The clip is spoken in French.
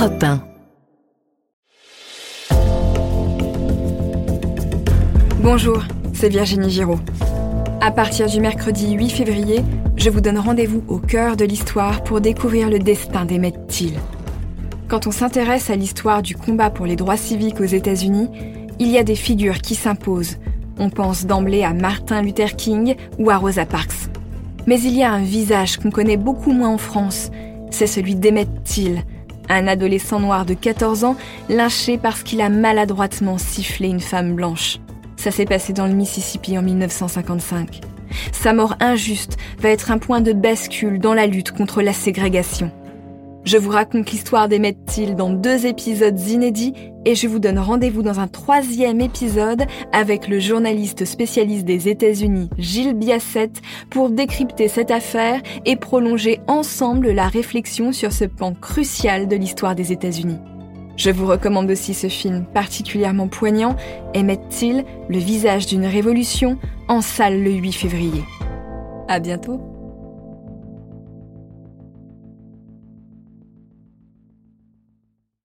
Europe 1. Bonjour, c'est Virginie Giraud. À partir du mercredi 8 février, je vous donne rendez-vous au cœur de l'histoire pour découvrir le destin d'Emmett Till. Quand on s'intéresse à l'histoire du combat pour les droits civiques aux États-Unis, il y a des figures qui s'imposent. On pense d'emblée à Martin Luther King ou à Rosa Parks. Mais il y a un visage qu'on connaît beaucoup moins en France, c'est celui d'Emmett Till, un adolescent noir de 14 ans lynché parce qu'il a maladroitement sifflé une femme blanche. Ça s'est passé dans le Mississippi en 1955. Sa mort injuste va être un point de bascule dans la lutte contre la ségrégation. Je vous raconte l'histoire d'Emmett Till dans deux épisodes inédits et je vous donne rendez-vous dans un troisième épisode avec le journaliste spécialiste des États-Unis Gilles Biassette pour décrypter cette affaire et prolonger ensemble la réflexion sur ce pan crucial de l'histoire des États-Unis. Je vous recommande aussi ce film particulièrement poignant, Emmett Till, le visage d'une révolution, en salle le 8 février. À bientôt!